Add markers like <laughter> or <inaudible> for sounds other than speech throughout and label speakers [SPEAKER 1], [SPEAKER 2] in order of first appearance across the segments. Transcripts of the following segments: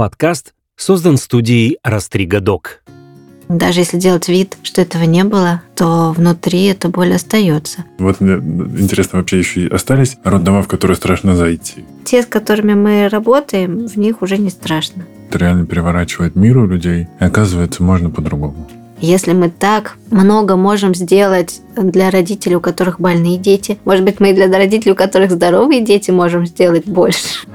[SPEAKER 1] Подкаст создан студией Растрига Док.
[SPEAKER 2] Даже если делать вид, что этого не было, то внутри эта боль остается.
[SPEAKER 3] Вот мне интересно, вообще еще и остались роддома, в которые страшно зайти?
[SPEAKER 2] Те, с которыми мы работаем, в них уже не страшно.
[SPEAKER 3] Это реально переворачивает мир у людей, и оказывается, можно по-другому.
[SPEAKER 2] Если мы так много можем сделать для родителей, у которых больные дети, может быть, мы и для родителей, у которых здоровые дети, можем сделать больше.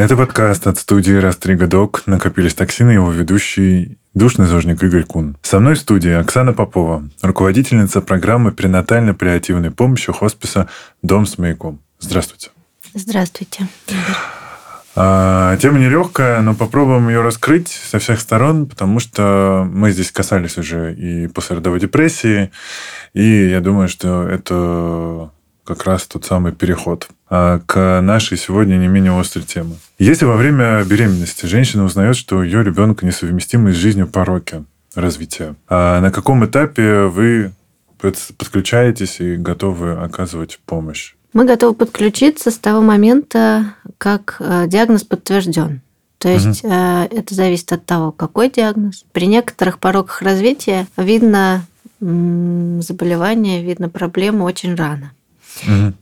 [SPEAKER 3] Это подкаст от студии «Растрига Док». Накопились токсины, его ведущий душный зожник Игорь Кун. Со мной в студии Оксана Попова, руководительница программы перинатально-паллиативной помощи хосписа «Дом с маяком». Здравствуйте.
[SPEAKER 2] Здравствуйте.
[SPEAKER 3] А, тема нелегкая, но попробуем ее раскрыть со всех сторон, потому что мы здесь касались уже и послеродовой депрессии, и я думаю, что это как раз тот самый переход а, к нашей сегодня не менее острой теме. Если во время беременности женщина узнает, что ее ребенка несовместимы с жизнью пороки развития, а на каком этапе вы подключаетесь и готовы оказывать помощь?
[SPEAKER 2] Мы готовы подключиться с того момента, как э, диагноз подтвержден. То есть угу. это зависит от того, какой диагноз. При некоторых пороках развития видно заболевание, видно проблему очень рано.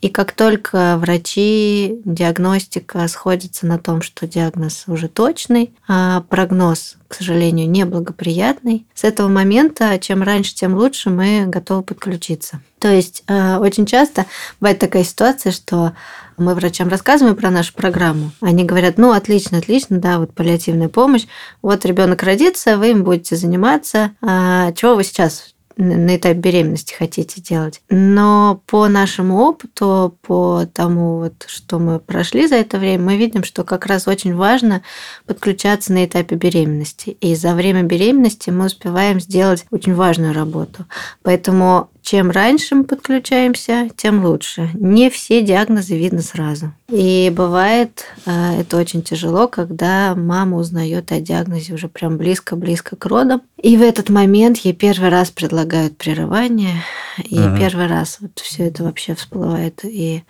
[SPEAKER 2] И как только врачи, диагностика сходятся на том, что диагноз уже точный, а прогноз, к сожалению, неблагоприятный, с этого момента, чем раньше, тем лучше, мы готовы подключиться. То есть э, очень часто бывает такая ситуация, что мы врачам рассказываем про нашу программу. Они говорят, ну, отлично, отлично, да, вот паллиативная помощь. Вот ребенок родится, вы им будете заниматься. А чего вы сейчас на этапе беременности хотите делать. Но по нашему опыту, по тому, вот, что мы прошли за это время, мы видим, что как раз очень важно подключаться на этапе беременности. И за время беременности мы успеваем сделать очень важную работу. Поэтому чем раньше мы подключаемся, тем лучше. Не все диагнозы видно сразу. И бывает, э, это очень тяжело, когда мама узнает о диагнозе уже прям близко-близко к родам. И в этот момент ей первый раз предлагают прерывание, и ага. первый раз вот все это вообще всплывает. И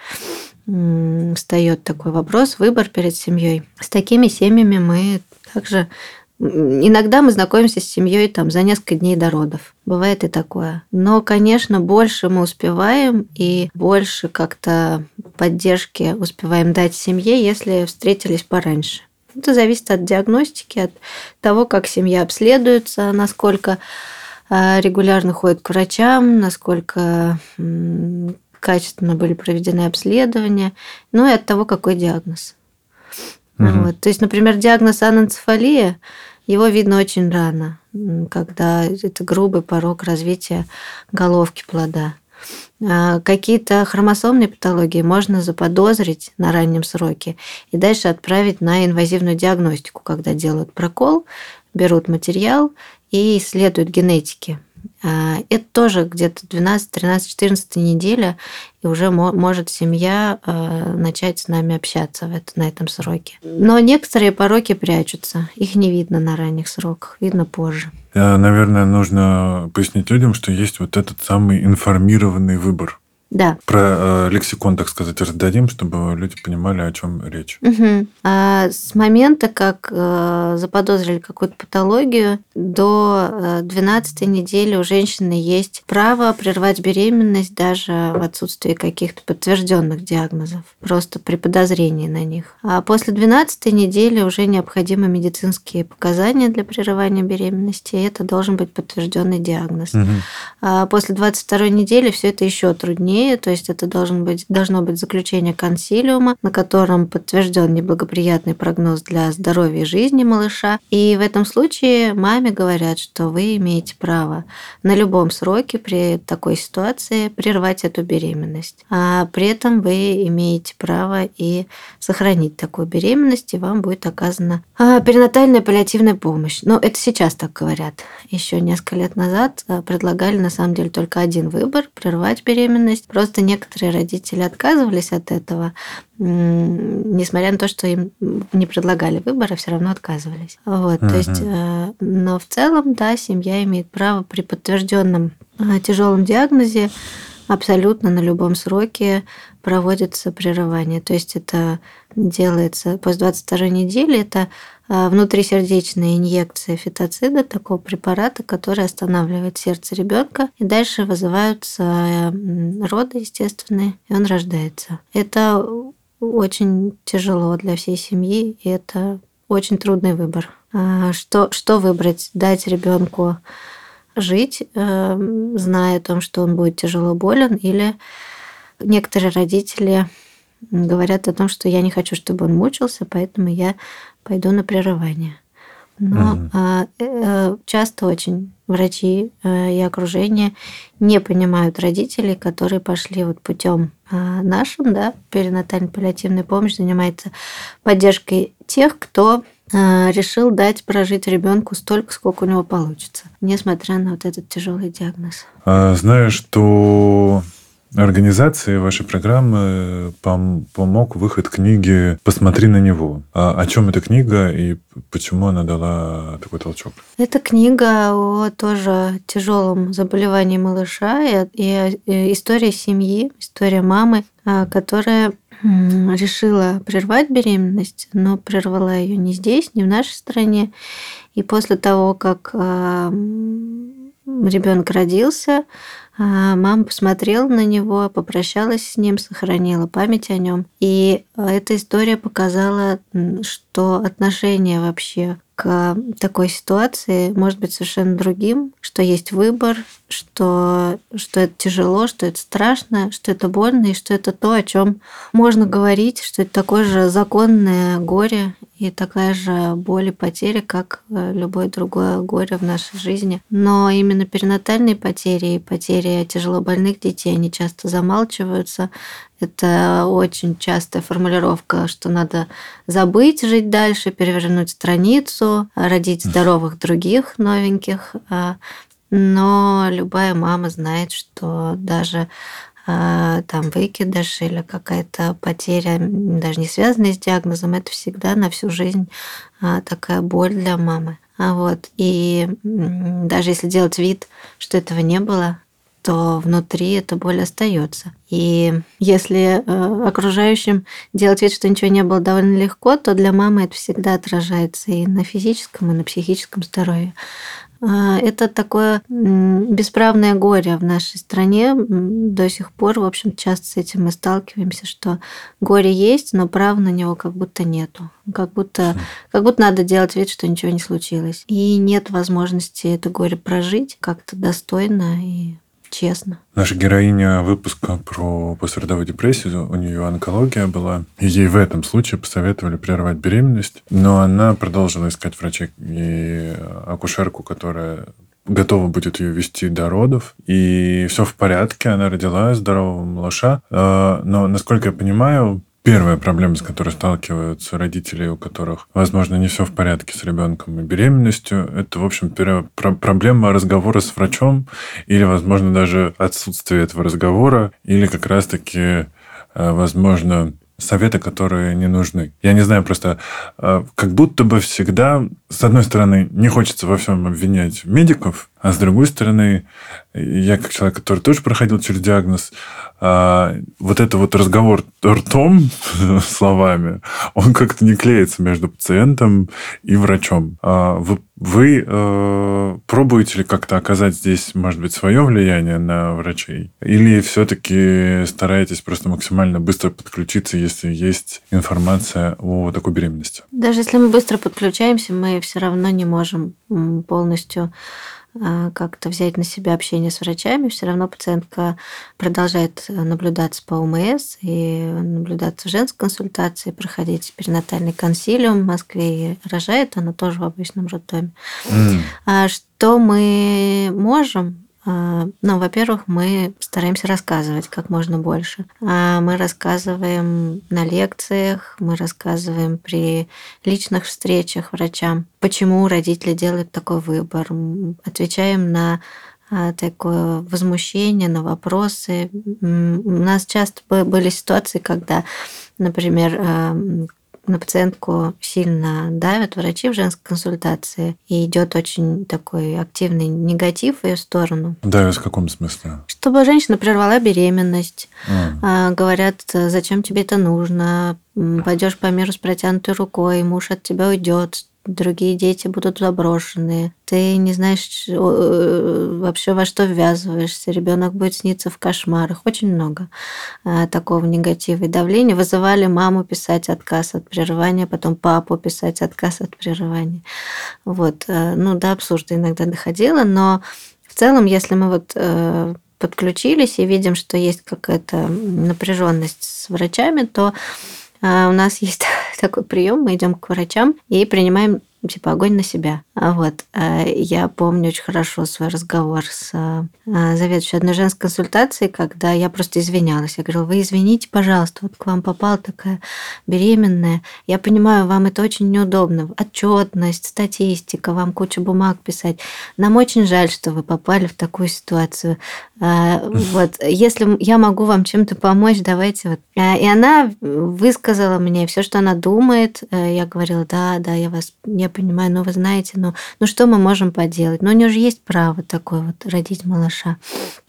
[SPEAKER 2] встает такой вопрос, выбор перед семьей. С такими семьями мы также Иногда мы знакомимся с семьей там за несколько дней до родов. Бывает и такое. Но, конечно, больше мы успеваем и больше как-то поддержки успеваем дать семье, если встретились пораньше. Это зависит от диагностики, от того, как семья обследуется, насколько а, регулярно ходят к врачам, насколько качественно были проведены обследования, ну и от того, какой диагноз. Угу. Вот. То есть, например, диагноз аненцефалия его видно очень рано, когда это грубый порог развития головки плода. А какие-то хромосомные патологии можно заподозрить на раннем сроке и дальше отправить на инвазивную диагностику, когда делают прокол, берут материал и исследуют генетики это тоже где-то 12, 13, 14 неделя, и уже может семья а, начать с нами общаться в это, на этом сроке. Но некоторые пороки прячутся, их не видно на ранних сроках, видно позже.
[SPEAKER 3] Наверное, нужно пояснить людям, что есть вот этот самый информированный выбор.
[SPEAKER 2] Да.
[SPEAKER 3] Про э, лексикон, так сказать, раздадим, чтобы люди понимали, о чем речь.
[SPEAKER 2] Угу. А с момента, как э, заподозрили какую-то патологию, до э, 12 недели у женщины есть право прервать беременность даже в отсутствии каких-то подтвержденных диагнозов, просто при подозрении на них. А после 12 недели уже необходимы медицинские показания для прерывания беременности, и это должен быть подтвержденный диагноз. Угу. А после 22 недели все это еще труднее позднее, то есть это должен быть, должно быть заключение консилиума, на котором подтвержден неблагоприятный прогноз для здоровья и жизни малыша. И в этом случае маме говорят, что вы имеете право на любом сроке при такой ситуации прервать эту беременность. А при этом вы имеете право и сохранить такую беременность, и вам будет оказана а, перинатальная паллиативная помощь. Но это сейчас так говорят. Еще несколько лет назад а, предлагали на самом деле только один выбор – прервать беременность Просто некоторые родители отказывались от этого, несмотря на то, что им не предлагали выбора, все равно отказывались. Вот, uh-huh. то есть, э, но в целом, да, семья имеет право при подтвержденном э, тяжелом диагнозе абсолютно на любом сроке проводится прерывание. То есть это делается после 22 недели, это а, внутрисердечная инъекция фитоцида, такого препарата, который останавливает сердце ребенка, и дальше вызываются роды естественные, и он рождается. Это очень тяжело для всей семьи, и это очень трудный выбор. А, что, что выбрать? Дать ребенку жить, эм, зная о том, что он будет тяжело болен, или некоторые родители говорят о том, что я не хочу, чтобы он мучился, поэтому я пойду на прерывание. Но угу. часто очень врачи э, и окружение не понимают родителей, которые пошли вот путем нашим, да, перинатальной паллиативной помощь занимается поддержкой тех, кто а, решил дать прожить ребенку столько, сколько у него получится, несмотря на вот этот тяжелый диагноз.
[SPEAKER 3] А, знаю, что организации вашей программы пом- помог выход книги «Посмотри на него». А о чем эта книга и почему она дала такой толчок?
[SPEAKER 2] Это книга о тоже тяжелом заболевании малыша и, и, и история семьи, история мамы, а, которая решила прервать беременность, но прервала ее не здесь, не в нашей стране. И после того, как а, ребенок родился, а, мама посмотрела на него, попрощалась с ним, сохранила память о нем. И а, эта история показала, что отношение вообще к такой ситуации может быть совершенно другим, что есть выбор, что, что это тяжело, что это страшно, что это больно, и что это то, о чем можно говорить, что это такое же законное горе и такая же боль и потеря, как э, любое другое горе в нашей жизни. Но именно перинатальные потери и потери тяжелобольных детей, они часто замалчиваются. Это очень частая формулировка, что надо забыть, жить дальше, перевернуть страницу, родить здоровых других новеньких. А, но любая мама знает, что даже а, там выкидыш или какая-то потеря, даже не связанная с диагнозом, это всегда на всю жизнь а, такая боль для мамы. Вот, и даже если делать вид, что этого не было, то внутри эта боль остается. И если э, окружающим делать вид, что ничего не было довольно легко, то для мамы это всегда отражается и на физическом, и на психическом здоровье. А, это такое бесправное горе в нашей стране. До сих пор, в общем, часто с этим мы сталкиваемся, что горе есть, но прав на него как будто нету. Как будто, как будто надо делать вид, что ничего не случилось. И нет возможности это горе прожить как-то достойно и честно.
[SPEAKER 3] Наша героиня выпуска про послеродовую депрессию, у нее онкология была, и ей в этом случае посоветовали прервать беременность, но она продолжила искать врачей и акушерку, которая готова будет ее вести до родов. И все в порядке, она родила здорового малыша. А, но, насколько я понимаю, первая проблема, с которой сталкиваются родители, у которых, возможно, не все в порядке с ребенком и беременностью, это, в общем, проблема разговора с врачом или, возможно, даже отсутствие этого разговора, или как раз-таки, э, возможно, советы, которые не нужны. Я не знаю, просто э, как будто бы всегда, с одной стороны, не хочется во всем обвинять медиков, а с другой стороны, я как человек, который тоже проходил через диагноз, а, вот это вот разговор ртом, <laughs> словами, он как-то не клеится между пациентом и врачом. А вы, вы э, пробуете ли как-то оказать здесь, может быть, свое влияние на врачей? Или все-таки стараетесь просто максимально быстро подключиться, если есть информация о такой беременности?
[SPEAKER 2] Даже если мы быстро подключаемся, мы все равно не можем полностью как-то взять на себя общение с врачами, все равно пациентка продолжает наблюдаться по ОМС и наблюдаться в женской консультации, проходить перинатальный консилиум в Москве и рожает она тоже в обычном роддоме. Mm. Что мы можем? А, ну, во-первых, мы стараемся рассказывать как можно больше. А, мы рассказываем на лекциях, мы рассказываем при личных встречах врачам, почему родители делают такой выбор. Отвечаем на а, такое возмущение на вопросы. У нас часто были ситуации, когда, например, на пациентку сильно давят врачи в женской консультации, и идет очень такой активный негатив в ее сторону.
[SPEAKER 3] Да, в каком смысле?
[SPEAKER 2] Чтобы женщина прервала беременность. А. Говорят, зачем тебе это нужно? Пойдешь по миру с протянутой рукой, муж от тебя уйдет, другие дети будут заброшены, ты не знаешь э, вообще во что ввязываешься, ребенок будет сниться в кошмарах. Очень много э, такого негатива и давления. Вызывали маму писать отказ от прерывания, потом папу писать отказ от прерывания. Вот. Э, ну, до абсурда иногда доходило, но в целом, если мы вот подключились и видим, что есть какая-то напряженность с врачами, то у нас есть <laughs> такой прием, мы идем к врачам и принимаем типа огонь на себя. А вот а я помню очень хорошо свой разговор с а, заведующей одной женской консультации, когда я просто извинялась. Я говорила, вы извините, пожалуйста, вот к вам попала такая беременная. Я понимаю, вам это очень неудобно. Отчетность, статистика, вам кучу бумаг писать. Нам очень жаль, что вы попали в такую ситуацию. Вот, если я могу вам чем-то помочь, давайте вот. И она высказала мне все, что она думает. Э, я говорила, да, да, я вас, я понимаю, но вы знаете, ну, ну что мы можем поделать? Ну, у нее же есть право такое вот родить малыша.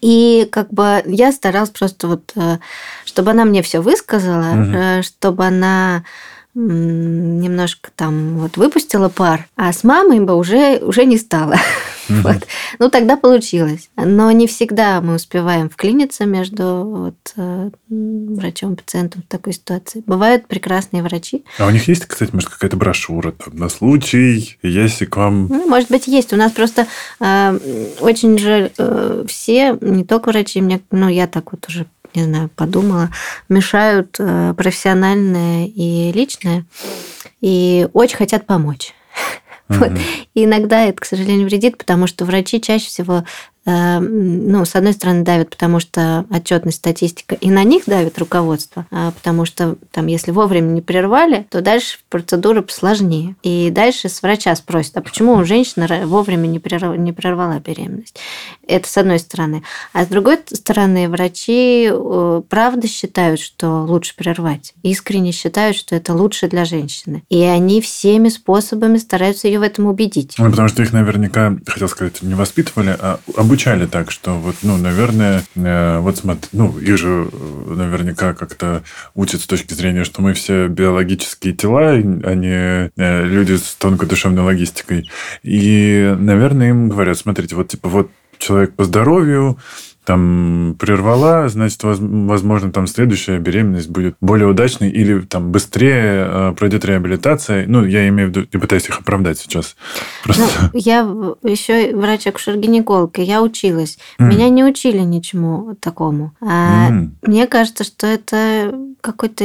[SPEAKER 2] И как бы я старалась просто вот, э, чтобы она мне все высказала, угу. чтобы она немножко там вот выпустила пар, а с мамой бы уже, уже не стало. <laughs> Mm-hmm. Вот. Ну, тогда получилось. Но не всегда мы успеваем вклиниться между вот, э, врачом и пациентом в такой ситуации. Бывают прекрасные врачи.
[SPEAKER 3] А у них есть, кстати, может, какая-то брошюра там, на случай, если к вам...
[SPEAKER 2] Ну, может быть, есть. У нас просто э, очень же э, все, не только врачи, мне, ну, я так вот уже не знаю, подумала, мешают э, профессиональное и личное, и очень хотят помочь. Вот. И иногда это, к сожалению, вредит, потому что врачи чаще всего ну, с одной стороны, давит, потому что отчетность, статистика, и на них давит руководство, а, потому что там, если вовремя не прервали, то дальше процедура посложнее. И дальше с врача спросят, а почему женщина вовремя не прервала, не прервала беременность? Это с одной стороны. А с другой стороны, врачи э, правда считают, что лучше прервать. Искренне считают, что это лучше для женщины. И они всеми способами стараются ее в этом убедить.
[SPEAKER 3] Ну, потому что их наверняка, хотел сказать, не воспитывали, а обучали обучали так, что вот, ну, наверное, э, вот смотри, ну, их же э, наверняка как-то учат с точки зрения, что мы все биологические тела, а не э, люди с тонкой душевной логистикой. И, наверное, им говорят, смотрите, вот, типа, вот человек по здоровью, там прервала, значит, возможно, там следующая беременность будет более удачной или там быстрее э, пройдет реабилитация. Ну, я имею в виду, не пытаюсь их оправдать сейчас.
[SPEAKER 2] Просто... Ну, я еще врач-акушер-гинеколог, и я училась. Mm. Меня не учили ничему такому. А mm. Мне кажется, что это какая-то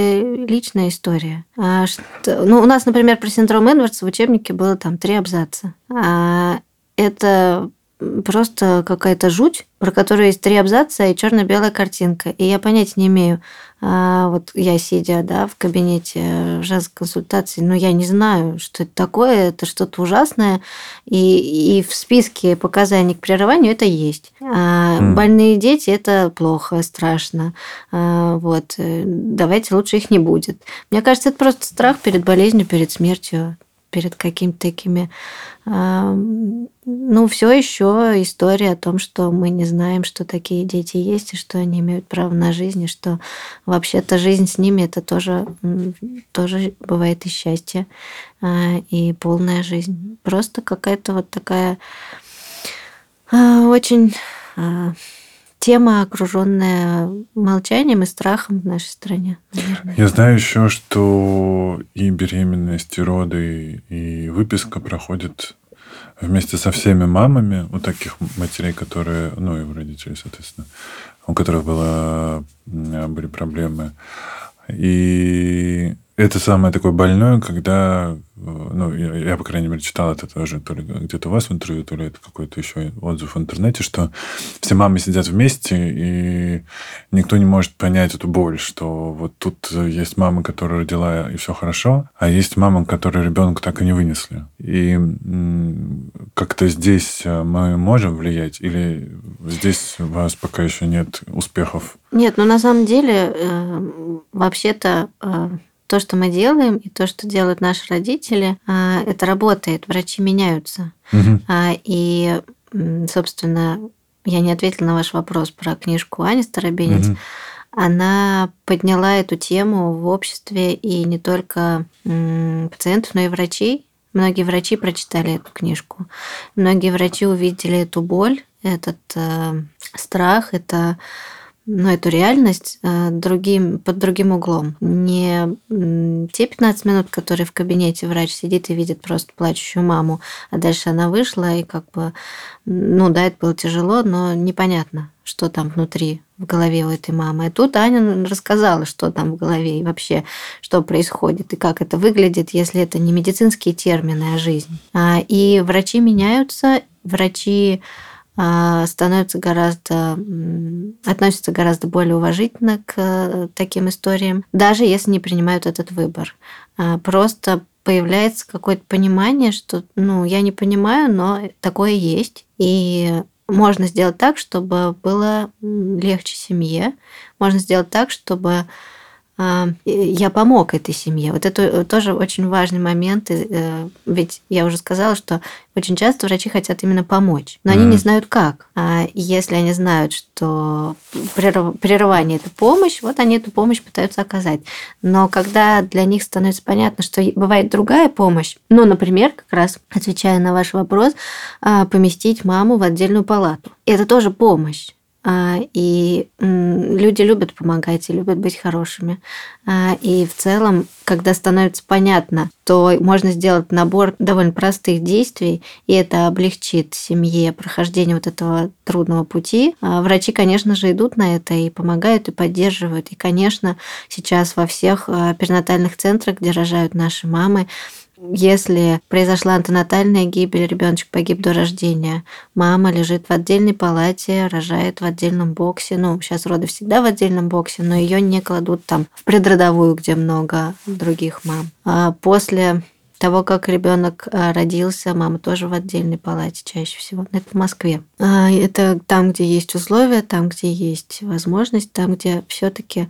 [SPEAKER 2] личная история. А что... Ну, у нас, например, про синдром Эдвардса в учебнике было там три абзаца. А это просто какая-то жуть, про которую есть три абзаца и черно-белая картинка. И я понятия не имею, а, вот я сидя да, в кабинете женской консультации, но я не знаю, что это такое, это что-то ужасное. И, и в списке показаний к прерыванию это есть. А mm. Больные дети это плохо, страшно. А, вот. Э, давайте лучше их не будет. Мне кажется, это просто страх перед болезнью, перед смертью перед какими-то такими... Ну, все еще история о том, что мы не знаем, что такие дети есть, и что они имеют право на жизнь, и что вообще-то жизнь с ними это тоже, тоже бывает и счастье, а, и полная жизнь. Просто какая-то вот такая а, очень а, тема, окруженная молчанием и страхом в нашей стране.
[SPEAKER 3] Наверное. Я знаю еще, что и беременность, и роды, и выписка проходят вместе со всеми мамами у таких матерей, которые, ну и у родителей, соответственно, у которых было, были проблемы. И это самое такое больное, когда, ну, я, я, по крайней мере, читал это тоже, то ли где-то у вас в интервью, то ли это какой-то еще отзыв в интернете, что все мамы сидят вместе, и никто не может понять эту боль, что вот тут есть мама, которая родила, и все хорошо, а есть мама, которая ребенка так и не вынесли. И как-то здесь мы можем влиять, или здесь у вас пока еще нет успехов?
[SPEAKER 2] Нет, ну на самом деле, э, вообще-то э, то, что мы делаем, и то, что делают наши родители, а, это работает. Врачи меняются.
[SPEAKER 3] Угу.
[SPEAKER 2] И, собственно, я не ответила на ваш вопрос про книжку Ани Старобинец. Угу. Она подняла эту тему в обществе и не только пациентов, но и врачей. Многие врачи прочитали эту книжку. Многие врачи увидели эту боль, этот э, страх, это ну, эту реальность э, другим, под другим углом. Не те 15 минут, которые в кабинете врач сидит и видит просто плачущую маму, а дальше она вышла, и как бы, ну да, это было тяжело, но непонятно, что там внутри в голове у этой мамы. И тут Аня рассказала, что там в голове и вообще, что происходит, и как это выглядит, если это не медицинские термины, а жизнь. А, и врачи меняются, врачи становятся гораздо, относятся гораздо более уважительно к э, таким историям, даже если не принимают этот выбор. А, просто появляется какое-то понимание, что, ну, я не понимаю, но такое есть. И можно сделать так, чтобы было легче семье. Можно сделать так, чтобы а, я помог этой семье. Вот это э, тоже очень важный момент. Э, ведь я уже сказала, что очень часто врачи хотят именно помочь, но mm. они не знают как. А если они знают, что прерывание это помощь, вот они эту помощь пытаются оказать. Но когда для них становится понятно, что бывает другая помощь, ну, например, как раз отвечая на ваш вопрос, а, поместить маму в отдельную палату. Это тоже помощь. А, и люди любят помогать и любят быть хорошими. А, и в целом, когда становится понятно, то можно сделать набор довольно простых действий, и это облегчит семье прохождение вот этого трудного пути. А, врачи, конечно же, идут на это и помогают, и поддерживают. И, конечно, сейчас во всех перинатальных центрах, где рожают наши мамы, если произошла антенатальная гибель, ребеночек погиб до рождения, мама лежит в отдельной палате, рожает в отдельном боксе. Ну, сейчас роды всегда в отдельном боксе, но ее не кладут там в предродовую, где много других мам. А после того, как ребенок а, родился, мама тоже в отдельной палате чаще всего. Это в Москве. А, это там, где есть условия, там, где есть возможность, там, где все-таки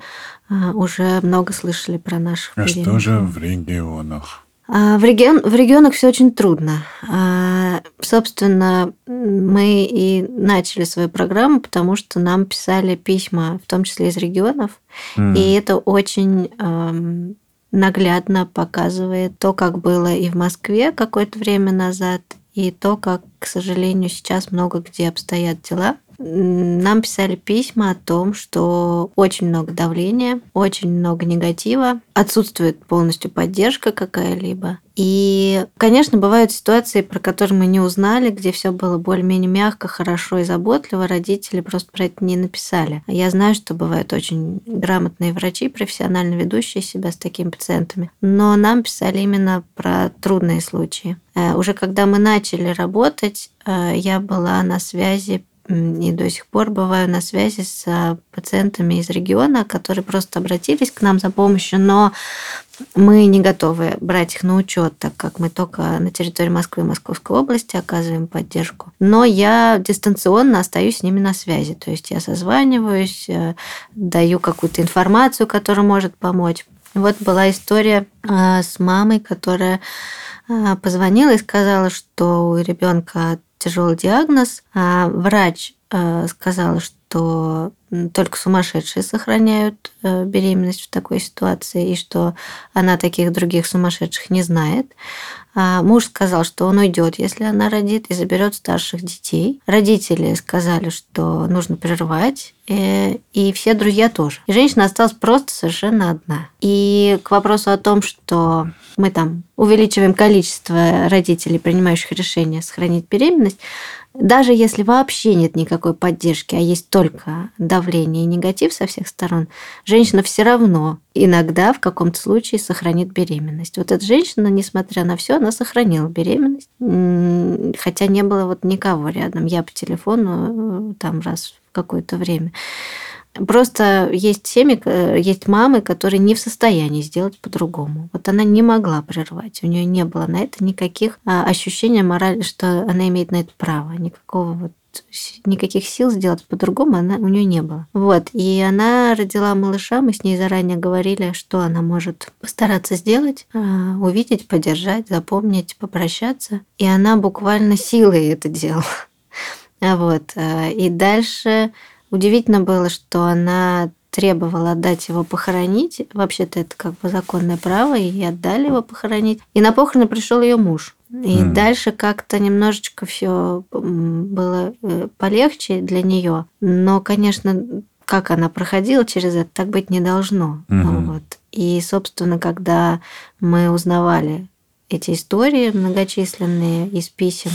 [SPEAKER 2] а, уже много слышали про наших.
[SPEAKER 3] А что же в регионах?
[SPEAKER 2] А, в, регион, в регионах все очень трудно. А, собственно, мы и начали свою программу, потому что нам писали письма, в том числе из регионов, mm. и это очень наглядно показывает то, как было и в Москве какое-то время назад, и то, как, к сожалению, сейчас много где обстоят дела. Нам писали письма о том, что очень много давления, очень много негатива, отсутствует полностью поддержка какая-либо. И, конечно, бывают ситуации, про которые мы не узнали, где все было более-менее мягко, хорошо и заботливо, родители просто про это не написали. Я знаю, что бывают очень грамотные врачи, профессионально ведущие себя с такими пациентами, но нам писали именно про трудные случаи. Э, уже когда мы начали работать, э, я была на связи и до сих пор бываю на связи с а, пациентами из региона, которые просто обратились к нам за помощью, но мы не готовы брать их на учет, так как мы только на территории Москвы и Московской области оказываем поддержку. Но я дистанционно остаюсь с ними на связи. То есть я созваниваюсь, э, даю какую-то информацию, которая может помочь. Вот была история а, с мамой, которая а, позвонила и сказала, что у ребенка тяжелый диагноз. А врач э, сказал, что только сумасшедшие сохраняют э, беременность в такой ситуации, и что она таких других сумасшедших не знает. А муж сказал, что он уйдет, если она родит, и заберет старших детей. Родители сказали, что нужно прервать, э, и все друзья тоже. И женщина осталась просто совершенно одна. И к вопросу о том, что мы там увеличиваем количество родителей, принимающих решение сохранить беременность, даже если вообще нет никакой поддержки, а есть только давление и негатив со всех сторон, женщина все равно иногда в каком-то случае сохранит беременность. Вот эта женщина, несмотря на все, она сохранила беременность, хотя не было вот никого рядом. Я по телефону э, там раз в какое-то время. Просто есть семьи, э, есть мамы, которые не в состоянии сделать по-другому. Вот она не могла прервать, у нее не было на это никаких а, ощущений морали, что она имеет на это право, никакого вот никаких сил сделать по-другому она, у нее не было. Вот. И она родила малыша, мы с ней заранее говорили, что она может постараться сделать, а, увидеть, поддержать, запомнить, попрощаться. И она буквально силой это делала. <laughs> Вот. Э, и дальше Удивительно было, что она требовала отдать его похоронить. Вообще-то это как бы законное право, и отдали его похоронить. И на похороны пришел ее муж. И mm. дальше как-то немножечко все было э, полегче для нее. Но, конечно, как она проходила через это, так быть не должно. Mm-hmm. Вот. И, собственно, когда мы узнавали эти истории многочисленные из писем,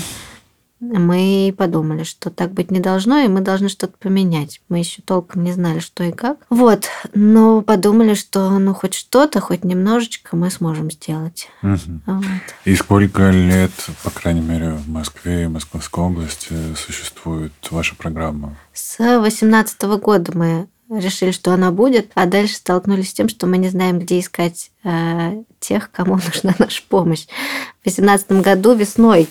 [SPEAKER 2] мы подумали, что так быть не должно, и мы должны что-то поменять. Мы еще толком не знали, что и как. Вот, но подумали, что ну хоть что-то, хоть немножечко мы сможем сделать.
[SPEAKER 3] Угу. Вот. И сколько лет, по крайней мере, в Москве и Московской области существует ваша программа?
[SPEAKER 2] С 2018 года мы решили, что она будет, а дальше столкнулись с тем, что мы не знаем, где искать э, тех, кому <laughs> нужна наша помощь. В 2018 году весной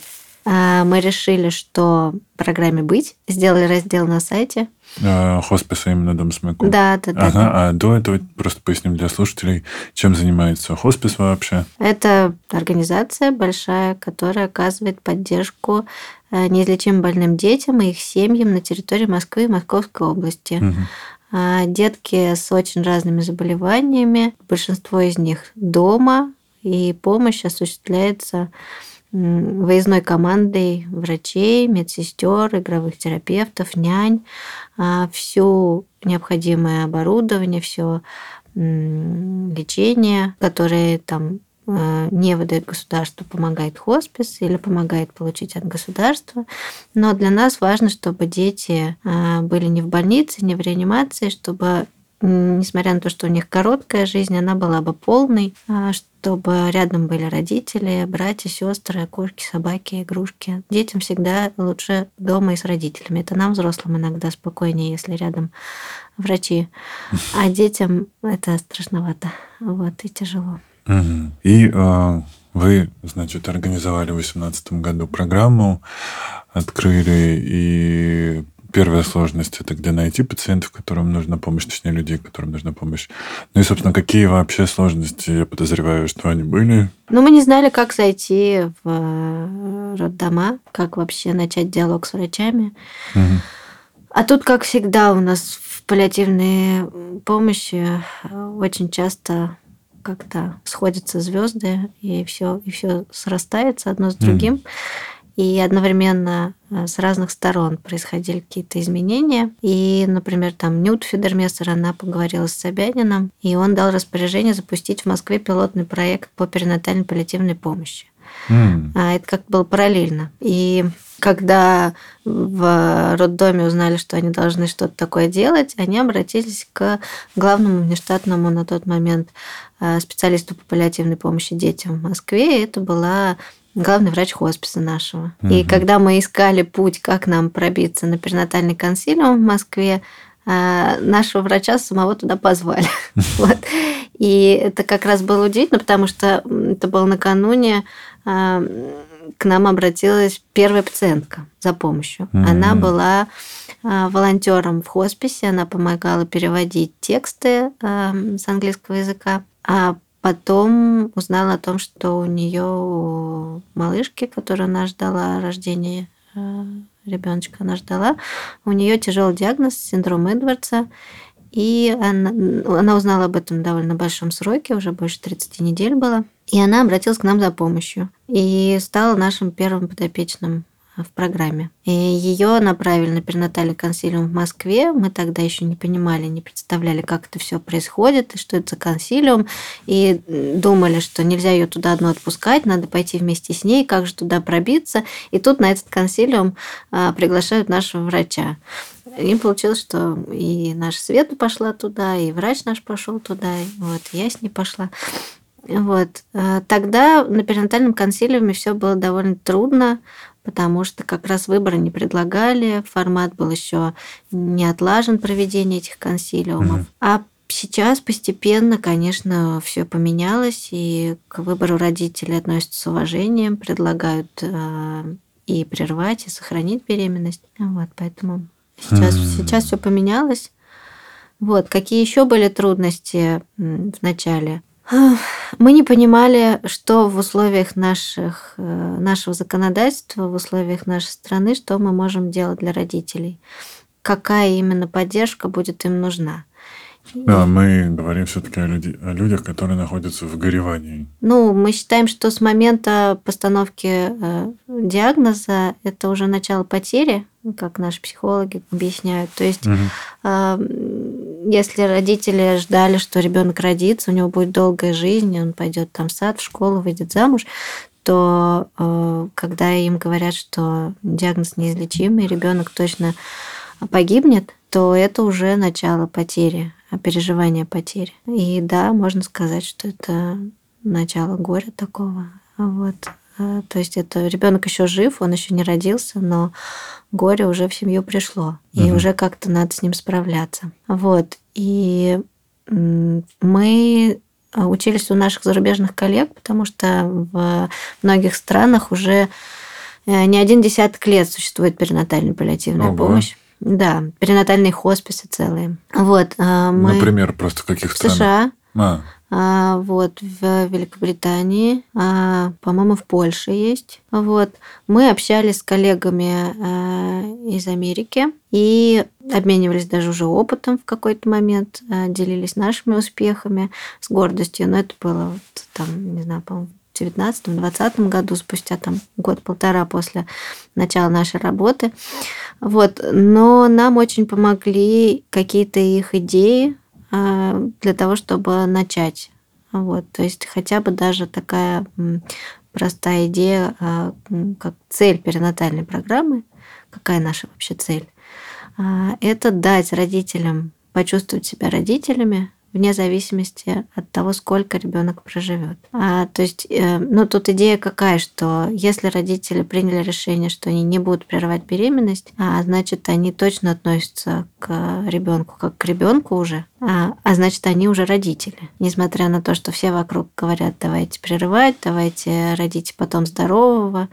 [SPEAKER 2] мы решили, что программе быть, сделали раздел на сайте.
[SPEAKER 3] А, хосписа именно Дом Смеку?
[SPEAKER 2] Да, да, да.
[SPEAKER 3] Ага, а до этого просто поясним для слушателей, чем занимается хоспис вообще?
[SPEAKER 2] Это организация большая, которая оказывает поддержку э, неизлечимо больным детям и их семьям на территории Москвы и Московской области. Угу. Детки с очень разными заболеваниями, большинство из них дома, и помощь осуществляется выездной командой врачей, медсестер, игровых терапевтов, нянь, а, все необходимое оборудование, все лечение, которое там э, не выдает государство, помогает хоспис или помогает получить от государства. Но для нас важно, чтобы дети а, были не в больнице, не в реанимации, чтобы несмотря на то, что у них короткая жизнь, она была бы полной, а, чтобы рядом были родители, братья, сестры, кошки, собаки, игрушки. Детям всегда лучше дома и с родителями. Это нам, взрослым, иногда спокойнее, если рядом врачи. А <laughs> детям это страшновато. Вот, и тяжело.
[SPEAKER 3] И э, вы, значит, организовали в 2018 году программу, открыли и Первая сложность – это где найти пациентов, которым нужна помощь, точнее, людей, которым нужна помощь. Ну и, собственно, какие вообще сложности, я подозреваю, что они были?
[SPEAKER 2] Ну, мы не знали, как зайти в э, роддома, как вообще начать диалог с врачами. Угу. А тут, как всегда, у нас в паллиативной помощи очень часто как-то сходятся звезды, и все, и все срастается одно с другим. Mm и одновременно э, с разных сторон происходили какие-то изменения. И, например, там Нют Федермессер, она поговорила с Собянином, и он дал распоряжение запустить в Москве пилотный проект по перинатальной паллиативной помощи. Mm. Это как было параллельно. И когда в роддоме узнали, что они должны что-то такое делать, они обратились к главному внештатному на тот момент э, специалисту по паллиативной помощи детям в Москве. И это была главный врач хосписа нашего. Угу. И когда мы искали путь, как нам пробиться на перинатальный консилиум в Москве, а, нашего врача самого туда позвали. <laughs> вот. И это как раз было удивительно, потому что это было накануне а, к нам обратилась первая пациентка за помощью. Mm-hmm. Она была а, волонтером в хосписе, она помогала переводить тексты с английского языка. А Потом узнала о том, что у нее малышки, которую она ждала рождения э, ребеночка, она ждала, у нее тяжелый диагноз синдром Эдвардса. И она, она узнала об этом довольно большом сроке, уже больше 30 недель было. И она обратилась к нам за помощью. И стала нашим первым подопечным в программе. И ее направили на перинатальный консилиум в Москве. Мы тогда еще не понимали, не представляли, как это все происходит, и что это за консилиум. И думали, что нельзя ее туда одну отпускать, надо пойти вместе с ней, как же туда пробиться. И тут на этот консилиум а, приглашают нашего врача. И получилось, что и наша Света пошла туда, и врач наш пошел туда, и вот я с ней пошла. Вот. А тогда на перинатальном консилиуме все было довольно трудно, потому что как раз выборы не предлагали, формат был еще не отлажен проведение этих консилиумов. Угу. А сейчас постепенно, конечно, все поменялось, и к выбору родителей относятся с уважением, предлагают э, и прервать, и сохранить беременность. Вот, поэтому сейчас, mm. сейчас все поменялось. Вот, какие еще были трудности в начале? Мы не понимали, что в условиях наших, э, нашего законодательства, в условиях нашей страны, что мы можем делать для родителей. Какая именно поддержка будет им нужна.
[SPEAKER 3] Да, мы говорим все-таки о, люди, о людях, которые находятся в горевании.
[SPEAKER 2] Ну, мы считаем, что с момента постановки э, диагноза это уже начало потери, как наши психологи объясняют. То есть, угу. Если родители ждали, что ребенок родится, у него будет долгая жизнь, он пойдет там в сад, в школу, выйдет замуж, то э, когда им говорят, что диагноз неизлечимый, ребенок точно погибнет, то это уже начало потери, переживания потери. И да, можно сказать, что это начало горя такого. Вот. А, то есть это ребенок еще жив, он еще не родился, но горе уже в семью пришло. И угу. уже как-то надо с ним справляться. Вот. И мы учились у наших зарубежных коллег, потому что в многих странах уже э, не один десяток лет существует перинатальная паллиативная Ого. помощь. Да, перинатальные хосписы целые. Вот,
[SPEAKER 3] а, мы... Например, просто каких странах?
[SPEAKER 2] США. А. А, вот, в Великобритании, а, по-моему, в Польше есть. Вот. Мы общались с коллегами а, из Америки и обменивались даже уже опытом в какой-то момент, а, делились нашими успехами с гордостью. Но это было вот, там, не знаю, по-моему, 19-20 году, спустя там год-полтора после начала нашей работы. Вот. Но нам очень помогли какие-то их идеи для того, чтобы начать. Вот. То есть хотя бы даже такая простая идея, а, как цель перинатальной программы, какая наша вообще цель, а, это дать родителям почувствовать себя родителями, вне зависимости от того, сколько ребенок проживет. А, то есть, э, ну, тут идея какая, что если родители приняли решение, что они не будут прерывать беременность, а, значит, они точно относятся к ребенку как к ребенку уже, а, а значит, они уже родители. Несмотря на то, что все вокруг говорят, давайте прерывать, давайте родите потом здорового,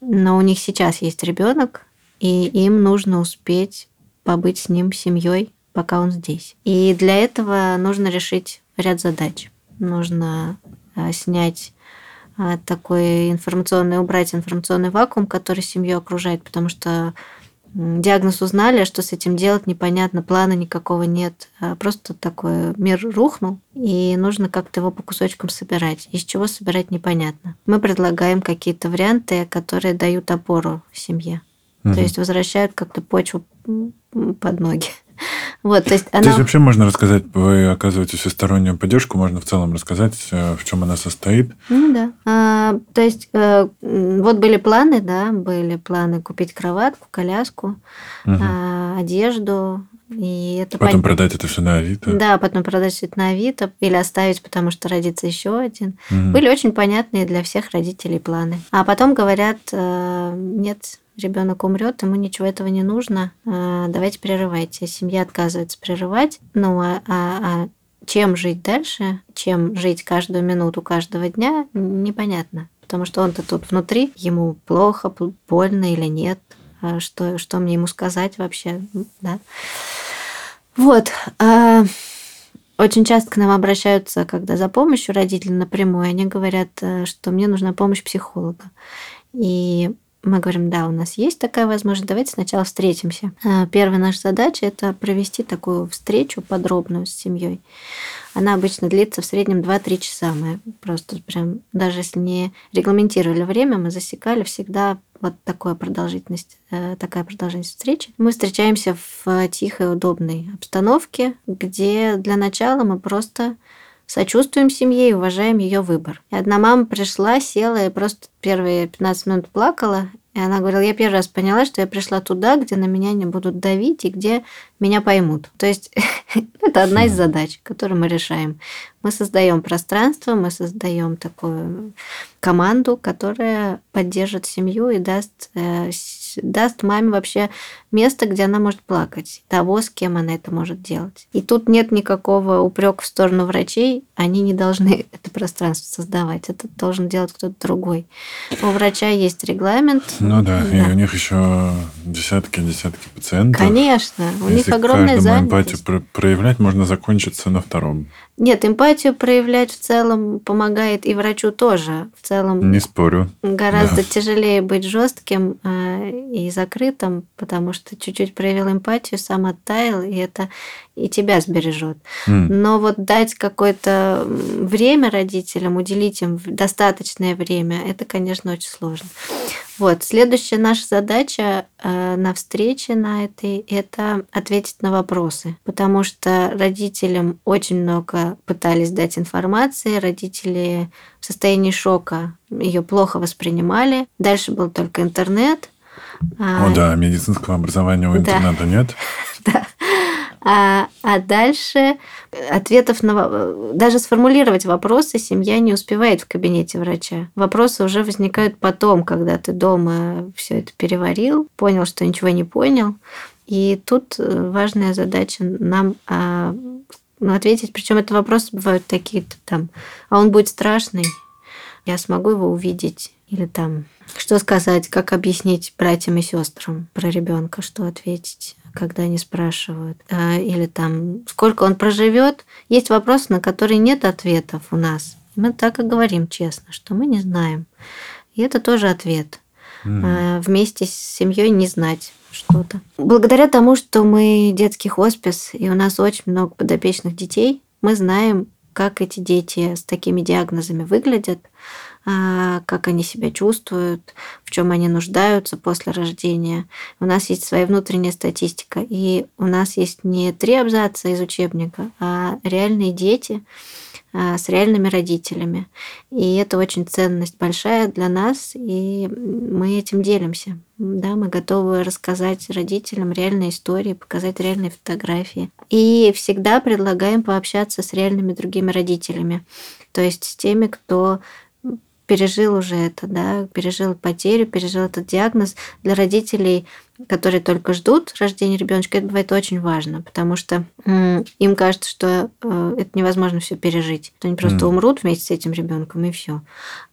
[SPEAKER 2] но у них сейчас есть ребенок, и им нужно успеть побыть с ним семьей пока он здесь. И для этого нужно решить ряд задач. Нужно а, снять а, такой информационный, убрать информационный вакуум, который семью окружает, потому что диагноз узнали, а что с этим делать, непонятно, плана никакого нет. Просто такой мир рухнул, и нужно как-то его по кусочкам собирать. Из чего собирать непонятно. Мы предлагаем какие-то варианты, которые дают опору семье. Угу. То есть возвращают как-то почву под ноги. Вот, то есть она...
[SPEAKER 3] Здесь вообще можно рассказать, вы оказываете всестороннюю поддержку, можно в целом рассказать, э, в чем она состоит.
[SPEAKER 2] Ну да. А, то есть э, вот были планы, да, были планы купить кроватку, коляску, угу. а, одежду, и это
[SPEAKER 3] потом пон... продать это все на Авито.
[SPEAKER 2] Да, потом продать все это на Авито или оставить, потому что родится еще один. Угу. Были очень понятные для всех родителей планы. А потом говорят, э, нет, ребенок умрет, ему ничего этого не нужно, а, давайте прерывайте. Семья отказывается прерывать, ну а, а, а чем жить дальше, чем жить каждую минуту каждого дня, непонятно. Потому что он-то тут внутри, ему плохо, больно или нет, а что, что мне ему сказать вообще, да. Вот. Очень часто к нам обращаются, когда за помощью родители напрямую, они говорят, э, что мне нужна помощь психолога. И мы говорим, да, у нас есть такая возможность, давайте сначала встретимся. А, первая наша задача – это провести такую встречу подробную с семьей. Она обычно длится в среднем 2-3 часа. Мы просто прям, даже если не регламентировали время, мы засекали всегда вот такая продолжительность, э, такая продолжительность встречи. Мы встречаемся в тихой, удобной обстановке, где для начала мы просто сочувствуем семье и уважаем ее выбор. И одна мама пришла, села и просто первые 15 минут плакала, и она говорила, я первый раз поняла, что я пришла туда, где на меня не будут давить и где меня поймут. То есть <laughs> это одна из задач, которую мы решаем. Мы создаем пространство, мы создаем такую команду, которая поддержит семью и даст, э, даст маме вообще место, где она может плакать, того, с кем она это может делать. И тут нет никакого упрека в сторону врачей, они не должны <laughs> это пространство создавать, это должен делать кто-то другой. У врача есть регламент.
[SPEAKER 3] Ну да, да. и у них еще десятки, десятки пациентов.
[SPEAKER 2] Конечно, у Если них огромная занятость.
[SPEAKER 3] эмпатию проявлять, можно закончиться на втором.
[SPEAKER 2] Нет, эмпатию проявлять в целом помогает и врачу тоже. В целом
[SPEAKER 3] не спорю.
[SPEAKER 2] Гораздо да. тяжелее быть жестким э, и закрытым, потому что чуть-чуть проявил эмпатию, сам оттаял, и это и тебя сбережет. Mm. Но вот дать какое-то время родителям, уделить им достаточное время, это, конечно, очень сложно. Вот. Следующая наша задача э, на встрече на этой – это ответить на вопросы. Потому что родителям очень много пытались дать информации, родители в состоянии шока ее плохо воспринимали. Дальше был только интернет.
[SPEAKER 3] О, а, да, медицинского образования у интернета <laughs> да. нет.
[SPEAKER 2] Да. А, а дальше ответов на... Даже сформулировать вопросы семья не успевает в кабинете врача. Вопросы уже возникают потом, когда ты дома все это переварил, понял, что ничего не понял. И тут э, важная задача нам а, ну, ответить. Причем это вопросы бывают такие-то там, а он будет страшный, я смогу его увидеть. Или там, что сказать, как объяснить братьям и сестрам про ребенка, что ответить когда они спрашивают, а, или там, сколько он проживет. Есть вопросы, на которые нет ответов у нас. Мы так и говорим честно, что мы не знаем. И это тоже ответ. Mm. Вместе с семьей не знать что-то. Благодаря тому, что мы детский хоспис, и у нас очень много подопечных детей, мы знаем, как эти дети с такими диагнозами выглядят, как они себя чувствуют, в чем они нуждаются после рождения. У нас есть своя внутренняя статистика, и у нас есть не три абзаца из учебника, а реальные дети а, с реальными родителями. И это очень ценность большая для нас, и мы этим делимся. Да, мы готовы рассказать родителям реальные истории, показать реальные фотографии. И всегда предлагаем пообщаться с реальными другими родителями, то есть с теми, кто пережил уже это, да, пережил потерю, пережил этот диагноз. Для родителей, которые только ждут рождения ребеночка, это бывает очень важно, потому что им кажется, что э, это невозможно все пережить, они просто mm. умрут вместе с этим ребенком и все.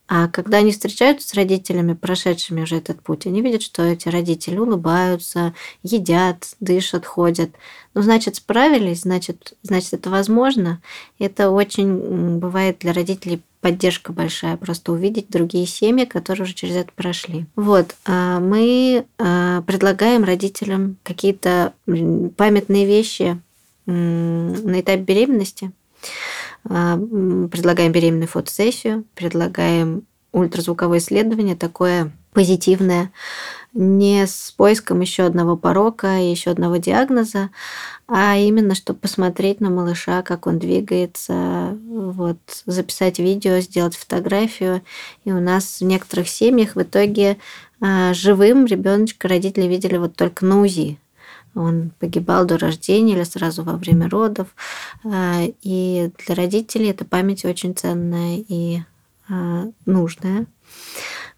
[SPEAKER 2] А когда они встречаются с родителями, прошедшими уже этот путь, они видят, что эти родители улыбаются, едят, дышат, ходят. Ну, значит, справились, значит, значит, это возможно. Это очень бывает для родителей поддержка большая, просто увидеть другие семьи, которые уже через это прошли. Вот, а мы а, предлагаем родителям какие-то памятные вещи на этапе беременности, предлагаем беременную фотосессию, предлагаем ультразвуковое исследование, такое позитивное, не с поиском еще одного порока еще одного диагноза, а именно, чтобы посмотреть на малыша, как он двигается, вот, записать видео, сделать фотографию. И у нас в некоторых семьях в итоге а, живым ребеночка родители видели вот только на УЗИ. Он погибал до рождения или сразу во время родов. А, и для родителей эта память очень ценная и а, нужная.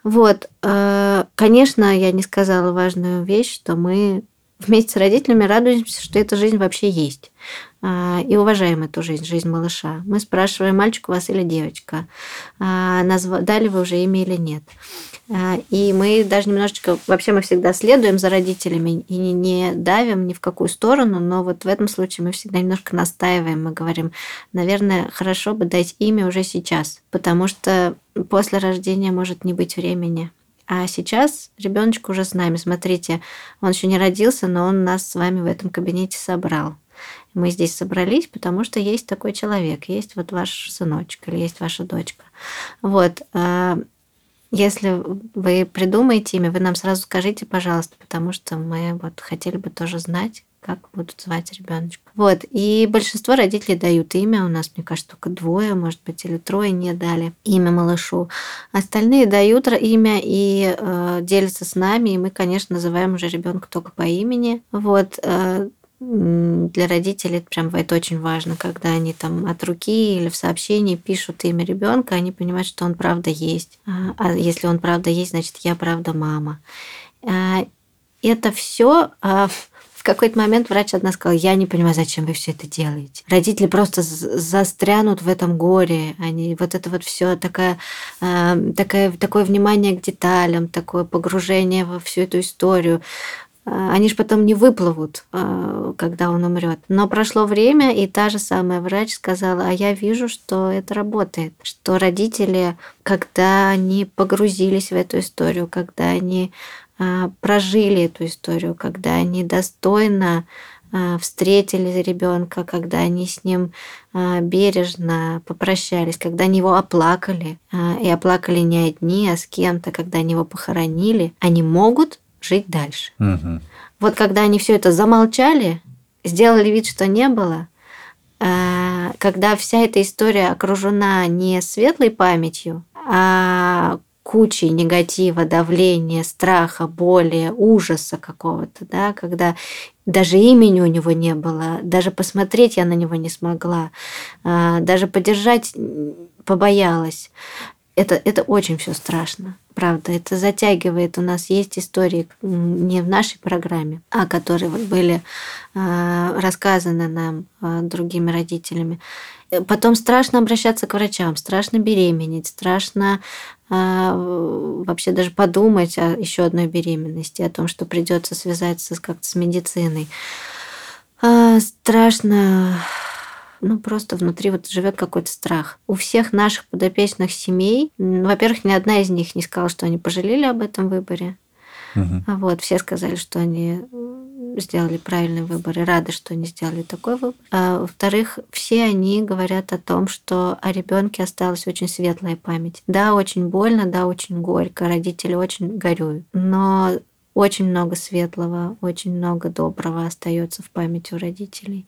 [SPEAKER 2] Вот, конечно, я не сказала важную вещь, что мы вместе с родителями радуемся, что эта жизнь вообще есть. И уважаем эту жизнь, жизнь малыша. Мы спрашиваем, мальчик у вас или девочка, дали вы уже имя или нет. А, и мы даже немножечко, вообще мы всегда следуем за родителями и не давим ни в какую сторону, но вот в этом случае мы всегда немножко настаиваем, мы говорим, наверное, хорошо бы дать имя уже сейчас, потому что после рождения может не быть времени А сейчас ребеночек уже с нами. Смотрите, он еще не родился, но он нас с вами в этом кабинете собрал. Мы здесь собрались, потому что есть такой человек, есть вот ваш сыночек или есть ваша дочка. Вот. А, если вы придумаете имя, вы нам сразу скажите, пожалуйста, потому что мы вот хотели бы тоже знать, как будут звать ребеночка. Вот. И большинство родителей дают имя. У нас, мне кажется, только двое, может быть, или трое не дали имя малышу. Остальные дают имя и э, делятся с нами. И мы, конечно, называем уже ребенка только по имени. Вот. Э, для родителей это прям это очень важно, когда они там от руки или в сообщении пишут имя ребенка, они понимают, что он правда есть. А, а если он правда есть, значит я правда мама. А, это все а, в какой-то момент врач одна сказала, я не понимаю, зачем вы все это делаете. Родители просто застрянут в этом горе. Они вот это вот все такое, такое, такое внимание к деталям, такое погружение во всю эту историю. А, они же потом не выплывут, а, когда он умрет. Но прошло время, и та же самая врач сказала, а я вижу, что это работает, что родители, когда они погрузились в эту историю, когда они а, прожили эту историю, когда они достойно встретили ребенка, когда они с ним бережно попрощались, когда они его оплакали, и оплакали не одни, а с кем-то, когда они его похоронили, они могут жить дальше.
[SPEAKER 3] Угу.
[SPEAKER 2] Вот когда они все это замолчали, сделали вид, что не было, э, когда вся эта история окружена не светлой памятью, а кучей негатива, давления, страха, боли, ужаса какого-то, да, когда даже имени у него не было, даже посмотреть я на него не смогла, э, даже поддержать побоялась это, это очень все страшно, правда. Это затягивает. У нас есть истории не в нашей программе, а которые вот были э, рассказаны нам э, другими родителями. Потом страшно обращаться к врачам, страшно беременеть, страшно э, вообще даже подумать о еще одной беременности, о том, что придется связаться как-то с медициной. Страшно ну, просто внутри вот живет какой-то страх. У всех наших подопечных семей, во-первых, ни одна из них не сказала, что они пожалели об этом выборе.
[SPEAKER 3] Угу.
[SPEAKER 2] Вот все сказали, что они сделали правильный выбор и рады, что они сделали такой выбор. А, во-вторых, все они говорят о том, что о ребенке осталась очень светлая память. Да, очень больно, да, очень горько, родители очень горюют, но очень много светлого, очень много доброго остается в памяти у родителей.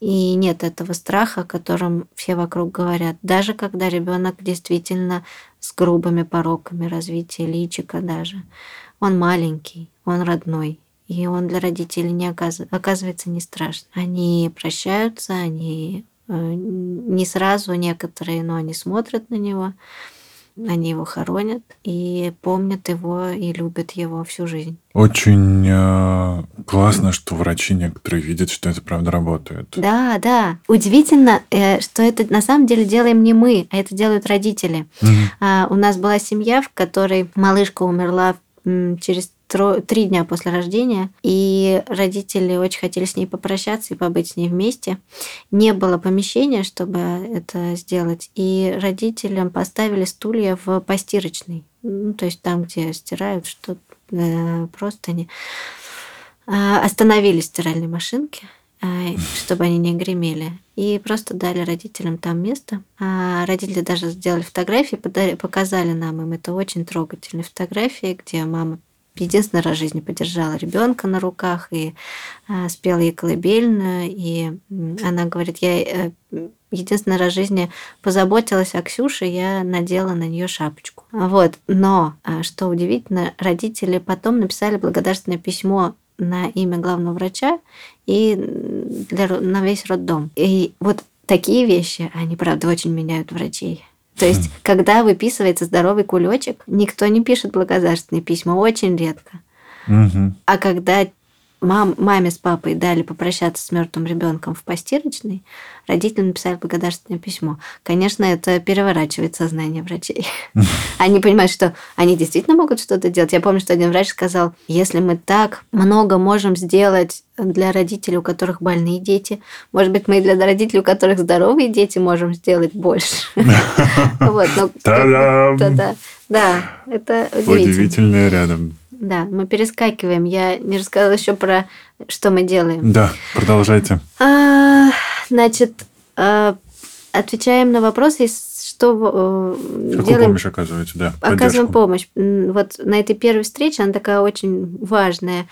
[SPEAKER 2] И нет этого страха, о котором все вокруг говорят. Даже когда ребенок действительно с грубыми пороками развития личика даже. Он маленький, он родной. И он для родителей не оказывается, оказывается не страшно. Они прощаются, они э, не сразу некоторые, но они смотрят на него они его хоронят и помнят его и любят его всю жизнь.
[SPEAKER 3] Очень э, классно, что врачи некоторые видят, что это правда работает.
[SPEAKER 2] Да, да. Удивительно, э, что это на самом деле делаем не мы, а это делают родители.
[SPEAKER 3] Угу.
[SPEAKER 2] А, у нас была семья, в которой малышка умерла через три дня после рождения, и родители очень хотели с ней попрощаться и побыть с ней вместе. Не было помещения, чтобы это сделать, и родителям поставили стулья в постирочный, ну, то есть там, где стирают что-то, э, простыни. А, остановили стиральные машинки, э, чтобы они не гремели. И просто дали родителям там место. А родители даже сделали фотографии, показали нам им. Это очень трогательные фотографии, где мама единственный раз в жизни подержала ребенка на руках и э, спела ей колыбельную. И она говорит, я э, единственный раз в жизни позаботилась о Ксюше, я надела на нее шапочку. Вот. Но, а, что удивительно, родители потом написали благодарственное письмо на имя главного врача и для, на весь роддом. И вот такие вещи, они, правда, очень меняют врачей. То есть, когда выписывается здоровый кулечек, никто не пишет благодарственные письма, очень редко.
[SPEAKER 3] Угу.
[SPEAKER 2] А когда мам, маме с папой дали попрощаться с мертвым ребенком в постирочной, родители написали благодарственное письмо. Конечно, это переворачивает сознание врачей. <laughs> Они понимают, что они действительно могут что-то делать. Я помню, что один врач сказал, если мы так много можем сделать для родителей, у которых больные дети, может быть, мы и для родителей, у которых здоровые дети, можем сделать больше. <laughs> Вот,
[SPEAKER 3] Да,
[SPEAKER 2] да, это удивительно.
[SPEAKER 3] Удивительное рядом.
[SPEAKER 2] Да, мы перескакиваем. Я не рассказала еще про что мы делаем.
[SPEAKER 3] Да, продолжайте.
[SPEAKER 2] А, значит, а, отвечаем на вопросы, что э,
[SPEAKER 3] Какую
[SPEAKER 2] делаем.
[SPEAKER 3] помощь оказываете, да?
[SPEAKER 2] Оказываем
[SPEAKER 3] поддержку.
[SPEAKER 2] помощь. М, Вот на этой первой встрече, она такая очень важная.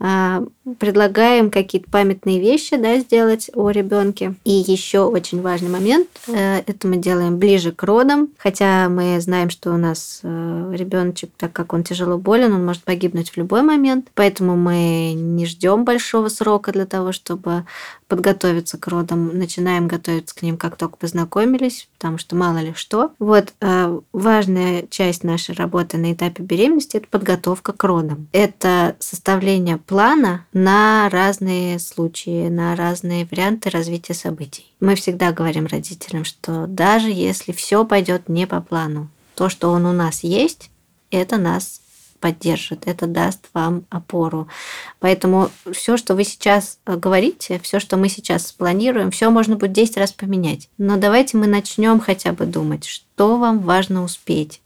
[SPEAKER 2] А, Предлагаем какие-то памятные вещи да, сделать о ребенке. И еще очень важный момент. э, Это мы делаем ближе к родам. Хотя мы знаем, что у нас ребеночек, так как он тяжело болен, он может погибнуть в любой момент. Поэтому мы не ждем большого срока для того, чтобы подготовиться к родам. Начинаем готовиться к ним, как только познакомились, потому что мало ли что. Вот э, важная часть нашей работы на этапе беременности – это подготовка к родам. Это составление плана на разные случаи, на разные варианты развития событий. Мы всегда говорим родителям, что даже если все пойдет не по плану, то, что он у нас есть, это нас поддержит, это даст вам опору. Поэтому все, что вы сейчас э, говорите, все, что мы сейчас спланируем, все можно будет 10 раз поменять. Но давайте мы начнем хотя бы думать, что вам важно успеть.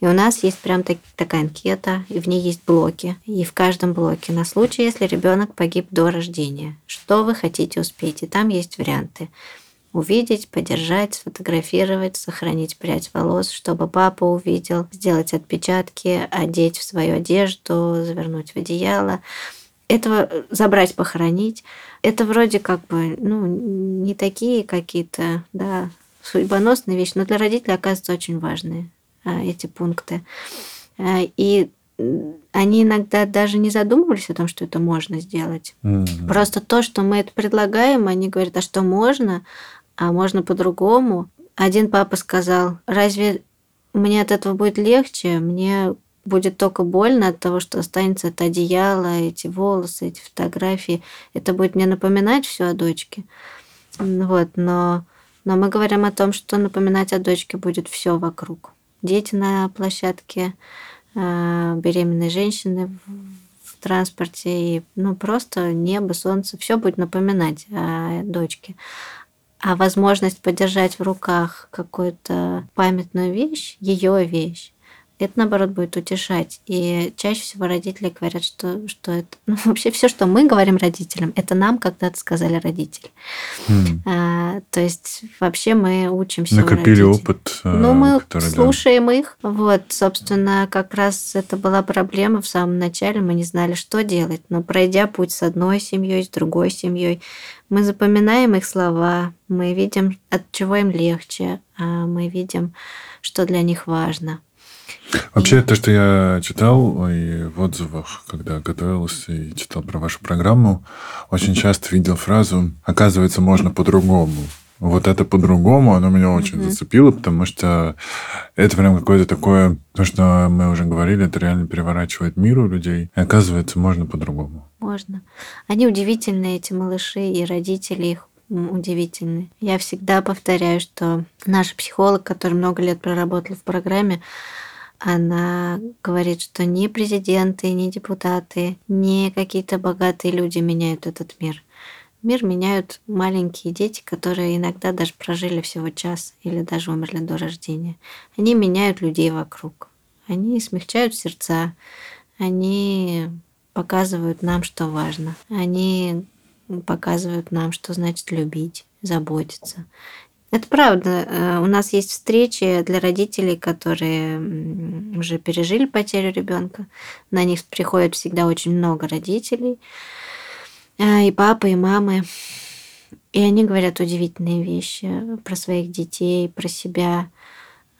[SPEAKER 2] И у нас есть прям так, такая анкета, и в ней есть блоки. И в каждом блоке на случай, если ребенок погиб до рождения, что вы хотите успеть. И там есть варианты увидеть, подержать, сфотографировать, сохранить прядь волос, чтобы папа увидел, сделать отпечатки, одеть в свою одежду, завернуть в одеяло. Этого забрать, похоронить. Это вроде как бы, ну, не такие какие-то, да, судьбоносные вещи, но для родителей оказываются очень важные а, эти пункты. А, И они иногда даже не задумывались о том, что это можно сделать.
[SPEAKER 3] Мгм.
[SPEAKER 2] Просто то, что мы это предлагаем, они говорят, а что можно, а можно по-другому. Один папа сказал, разве мне от этого будет легче? Мне будет только больно от того, что останется это одеяло, эти волосы, эти фотографии. Это будет мне напоминать все о дочке. Вот, но, но мы говорим о том, что напоминать о дочке будет все вокруг. Дети на площадке, а, беременные женщины в транспорте и ну просто небо, солнце, все будет напоминать о дочке. А возможность подержать в руках какую-то памятную вещь, ее вещь, это наоборот будет утешать. И чаще всего родители говорят, что, что это... Ну, <laughs> вообще все, что мы говорим родителям, это нам когда-то сказали родители.
[SPEAKER 3] Мгм.
[SPEAKER 2] А, то есть вообще мы учимся
[SPEAKER 3] Накопили опыт, э,
[SPEAKER 2] Ну, мы
[SPEAKER 3] который, да.
[SPEAKER 2] слушаем их. Вот, собственно, как раз это была проблема в самом начале. Мы не знали, что делать. Но пройдя путь с одной семьей, с другой семьей, мы запоминаем их слова, мы видим, от чего им легче, а мы видим, что для них важно.
[SPEAKER 3] Вообще, то, что я читал и в отзывах, когда готовился и читал про вашу программу, очень часто видел фразу «оказывается, можно по-другому». Вот это по-другому, оно меня очень
[SPEAKER 2] Мгм.
[SPEAKER 3] зацепило, потому что это прям какое-то такое, то, что мы уже говорили, это реально переворачивает мир у людей. И оказывается, можно по-другому.
[SPEAKER 2] Можно. Они удивительные, эти малыши, и родители их удивительны. Я всегда повторяю, что наш психолог, который много лет проработал в программе, она говорит, что ни президенты, ни депутаты, ни какие-то богатые люди меняют этот мир. Мир меняют маленькие дети, которые иногда даже прожили всего час или даже умерли до рождения. Они меняют людей вокруг. Они смягчают сердца. Они показывают нам, что важно. Они показывают нам, что значит любить, заботиться. Это правда. Э, У нас есть встречи для родителей, которые уже пережили потерю ребенка. На них приходит всегда очень много родителей. А, И папы, и мамы. И они говорят удивительные вещи про своих детей, про себя.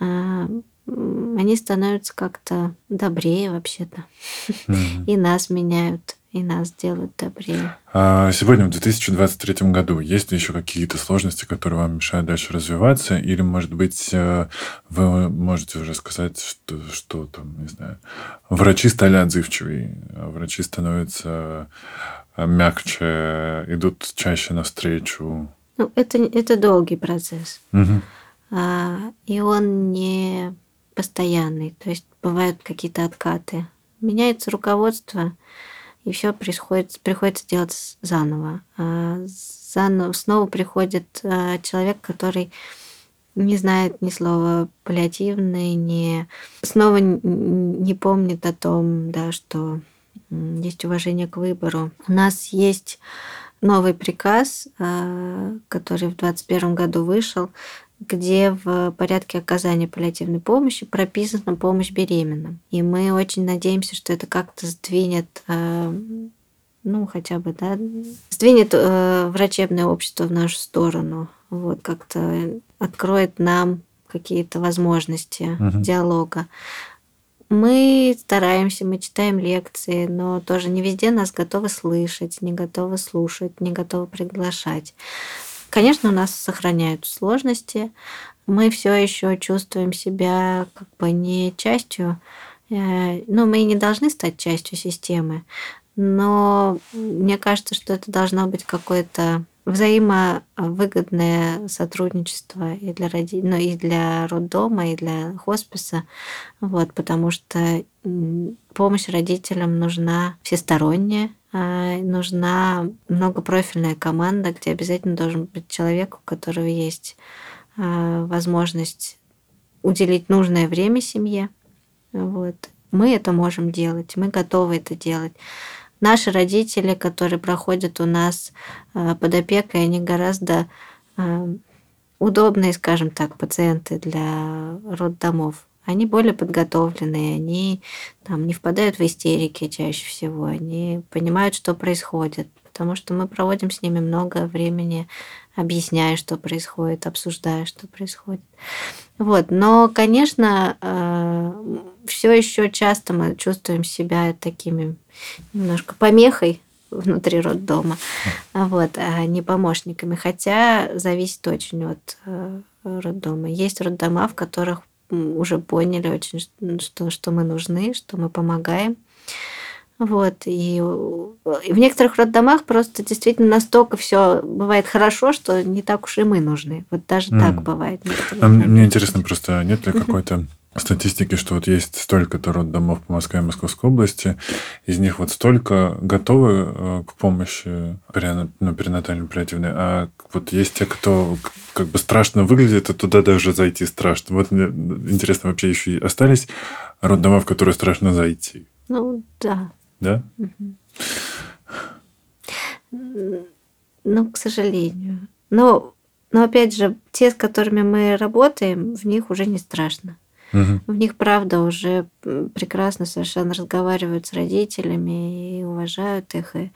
[SPEAKER 2] М, Они становятся как-то добрее вообще-то
[SPEAKER 3] Мгм. <laughs>
[SPEAKER 2] и нас меняют. И нас делают добрее.
[SPEAKER 3] А сегодня, в 2023 году, есть ли еще какие-то сложности, которые вам мешают дальше развиваться? Или, может быть, э, вы можете уже сказать, что, что там, не знаю, врачи стали отзывчивее, а врачи становятся э, мягче, идут чаще навстречу?
[SPEAKER 2] Ну, это, это долгий процесс.
[SPEAKER 3] Угу.
[SPEAKER 2] А, и он не постоянный. То есть бывают какие-то откаты. Меняется руководство, и все приходится, приходится делать заново. А заново. Снова приходит а, человек, который не знает ни слова паллиативный, не, снова не помнит о том, да, что есть уважение к выбору. У нас есть новый приказ, а, который в 2021 году вышел, где в порядке оказания паллиативной помощи прописана помощь беременным. И мы очень надеемся, что это как-то сдвинет а, ну, хотя бы, да, сдвинет э, врачебное общество в нашу сторону, вот, как-то откроет нам какие-то возможности угу. диалога. Мы стараемся, мы читаем лекции, но тоже не везде нас готовы слышать, не готовы слушать, не готовы приглашать. Конечно, у нас сохраняются сложности. Мы все еще чувствуем себя как бы не частью, э, ну, мы не должны стать частью системы, но мне кажется, что это должно быть какое-то взаимовыгодное сотрудничество и для, роди... ну, и для роддома, и для хосписа, вот, потому что помощь родителям нужна всесторонняя, нужна многопрофильная команда, где обязательно должен быть человек, у которого есть а, возможность уделить нужное время семье. Вот. Мы это можем делать, мы готовы это делать наши родители, которые проходят у нас э, под опекой, они гораздо удобные, скажем так, пациенты для роддомов. Они более подготовленные, они там, не впадают в истерики чаще всего, они понимают, что происходит, потому что мы проводим с ними много времени, объясняя, что происходит, обсуждая, что происходит. Вот. Но, конечно, э, все еще часто мы чувствуем себя такими немножко помехой внутри роддома, вот, а не помощниками. Хотя зависит очень от э, роддома. Есть роддома, в которых уже поняли очень, что, что мы нужны, что мы помогаем. Вот. И в некоторых роддомах просто действительно настолько все бывает хорошо, что не так уж и мы нужны. Вот даже mm. так бывает.
[SPEAKER 3] Мне интересно просто, нет ли какой-то статистики, что вот есть столько-то роддомов по Москве и Московской области, из них вот столько готовы э, к помощи ну, перинатальной оперативной, а вот есть те, кто как бы страшно выглядит, и туда даже зайти страшно. Вот мне интересно, вообще еще остались роддома, в которые страшно зайти?
[SPEAKER 2] Ну, да.
[SPEAKER 3] Да?
[SPEAKER 2] Ну, к сожалению. Но, но опять же, те, с которыми мы работаем, в них уже не страшно.
[SPEAKER 3] Угу.
[SPEAKER 2] В них, правда, уже прекрасно совершенно разговаривают с родителями и уважают их, и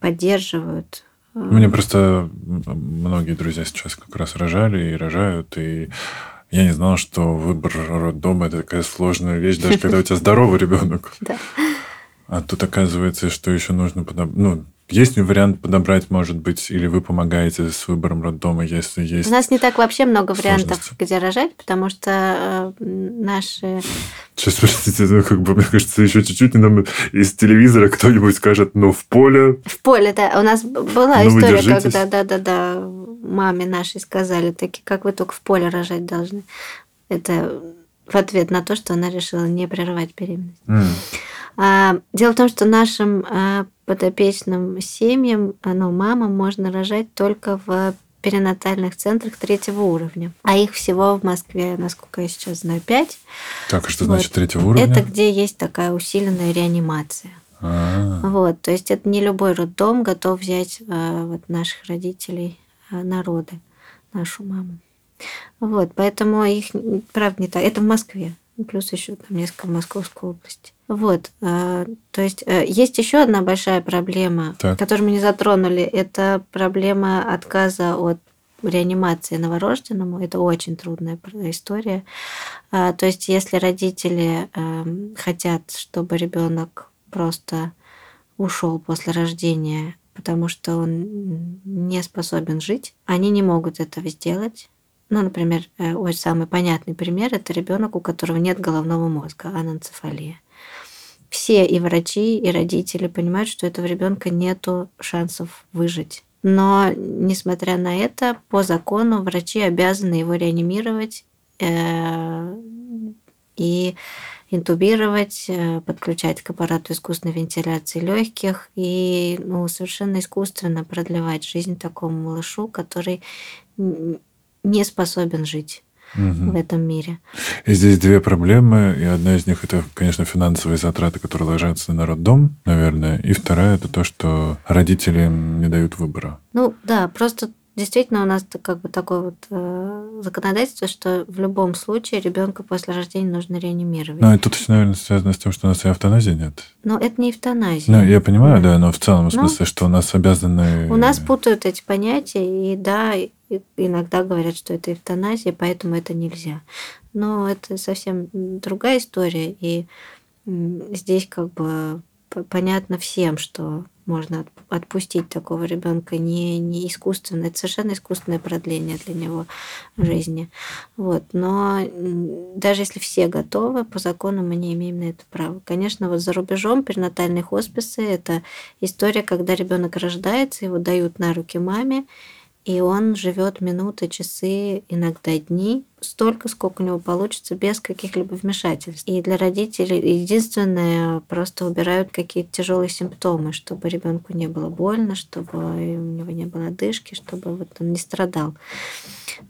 [SPEAKER 2] поддерживают.
[SPEAKER 3] Мне просто многие друзья сейчас как раз рожали и рожают, и я не знал, что выбор роддома это такая сложная вещь, даже когда у тебя <laughs> здоровый ребенок.
[SPEAKER 2] Да.
[SPEAKER 3] А тут оказывается, что еще нужно подоб... ну, есть ли вариант подобрать, может быть, или вы помогаете с выбором роддома, если есть?
[SPEAKER 2] У нас не так вообще много вариантов, где рожать, потому что э, наши...
[SPEAKER 3] Сейчас, простите, ну, как бы, мне кажется, еще чуть-чуть, и нам из телевизора кто-нибудь скажет, ну, в поле.
[SPEAKER 2] В поле, да. У нас была ну, история, когда, да-да-да, маме нашей сказали, таки, как вы только в поле рожать должны. Это в ответ на то, что она решила не прерывать беременность.
[SPEAKER 3] Mm.
[SPEAKER 2] А, дело в том, что нашим а, подопечным семьям, ну, мамам можно рожать только в перинатальных центрах третьего уровня. А их всего в Москве, насколько я сейчас знаю, пять.
[SPEAKER 3] Так, а что вот. значит третьего уровня?
[SPEAKER 2] Это где есть такая усиленная реанимация.
[SPEAKER 3] А-а-а.
[SPEAKER 2] Вот, то есть это не любой роддом готов взять вот наших родителей на роды, нашу маму. Вот, поэтому их, правда, не так. Это в Москве. Плюс еще там несколько в Московской области. Вот, э, то есть э, есть еще одна большая проблема, так. которую мы не затронули. Это проблема отказа от реанимации новорожденному. Это очень трудная история. А, то есть, если родители эм, хотят, чтобы ребенок просто ушел после рождения, потому что он не способен жить, они не могут этого сделать. Ну, например, э, очень самый понятный пример – это ребенок, у которого нет головного мозга, аненцефалия. Все и врачи, и родители понимают, что у этого ребенка нет шансов выжить. Но, несмотря на это, по закону врачи обязаны его реанимировать э, и интубировать, э, подключать к аппарату искусственной вентиляции легких и ну, совершенно искусственно продлевать жизнь такому малышу, который не способен жить угу. в этом мире.
[SPEAKER 3] И здесь две проблемы, и одна из них это, конечно, финансовые затраты, которые ложатся на роддом, наверное, и вторая это то, что родители не дают выбора.
[SPEAKER 2] Ну да, просто Действительно, у нас как бы такое вот э, законодательство, что в любом случае ребенка после рождения нужно реанимировать.
[SPEAKER 3] Ну, это, наверное, связано с тем, что у нас и эвтаназии нет.
[SPEAKER 2] Но это не эвтаназия.
[SPEAKER 3] Ну, я понимаю, да, да но в целом, в ну, смысле, что у нас обязаны...
[SPEAKER 2] У нас путают эти понятия, и да, иногда говорят, что это эвтаназия, поэтому это нельзя. Но это совсем другая история, и здесь как бы понятно всем, что можно отпустить такого ребенка не, не искусственно, это совершенно искусственное продление для него жизни. Вот. Но даже если все готовы, по закону мы не имеем на это права. Конечно, вот за рубежом перинатальные хосписы – это история, когда ребенок рождается, его дают на руки маме, и он живет минуты, часы, иногда дни, столько, сколько у него получится, без каких-либо вмешательств. И для родителей единственное, просто убирают какие-то тяжелые симптомы, чтобы ребенку не было больно, чтобы у него не было дышки, чтобы вот он не страдал.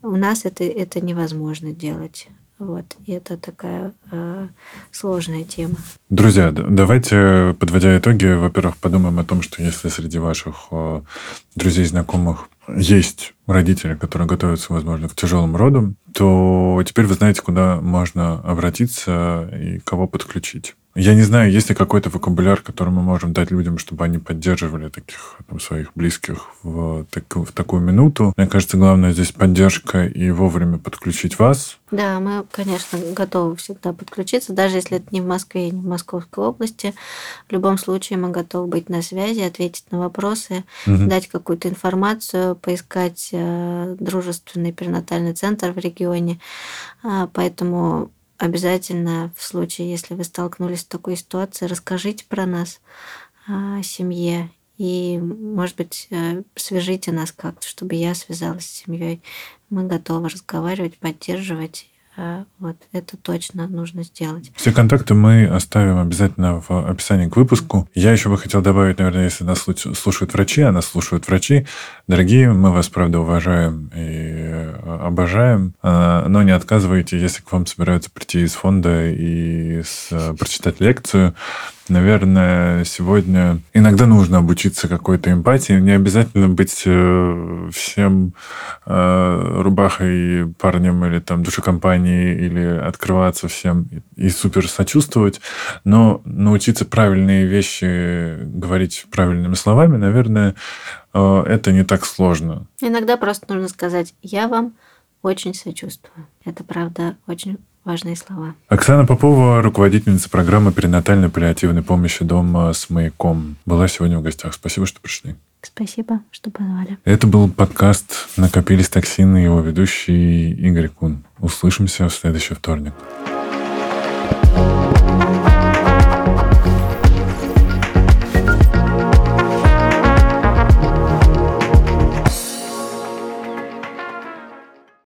[SPEAKER 2] У нас это, это невозможно делать. Вот, и это такая э, сложная тема.
[SPEAKER 3] Друзья, давайте, подводя итоги, во-первых, подумаем о том, что если среди ваших э, друзей, знакомых есть родители, которые готовятся, возможно, к тяжелым родам, то теперь вы знаете, куда можно обратиться и кого подключить. Я не знаю, есть ли какой-то вокабуляр, который мы можем дать людям, чтобы они поддерживали таких там, своих близких в, так, в такую минуту. Мне кажется, главное здесь поддержка и вовремя подключить вас.
[SPEAKER 2] Да, мы, конечно, готовы всегда подключиться, даже если это не в Москве и не в Московской области. В любом случае мы готовы быть на связи, ответить на вопросы, угу. дать какую-то информацию, поискать э, дружественный перинатальный центр в регионе. А, поэтому обязательно в случае, если вы столкнулись с такой ситуацией, расскажите про нас, о семье, и, может быть, э, свяжите нас как-то, чтобы я связалась с семьей. Мы готовы разговаривать, поддерживать вот это точно нужно сделать.
[SPEAKER 3] Все контакты мы оставим обязательно в описании к выпуску. Я еще бы хотел добавить, наверное, если нас слушают врачи, а нас слушают врачи, дорогие, мы вас, правда, уважаем и э, обожаем, э, но не отказывайте, если к вам собираются прийти из фонда и прочитать лекцию наверное, сегодня иногда нужно обучиться какой-то эмпатии. Не обязательно быть э, всем э, рубахой парнем или там душекомпанией или открываться всем и супер сочувствовать, но научиться правильные вещи говорить правильными словами, наверное, э, это не так сложно.
[SPEAKER 2] Иногда просто нужно сказать «я вам очень сочувствую». Это, правда, очень важные слова.
[SPEAKER 3] Оксана Попова, руководительница программы перинатальной паллиативной помощи дома с маяком, была сегодня в гостях. Спасибо, что пришли.
[SPEAKER 2] Спасибо, что позвали.
[SPEAKER 3] Это был подкаст «Накопились токсины» его ведущий Игорь Кун. Услышимся в следующий вторник.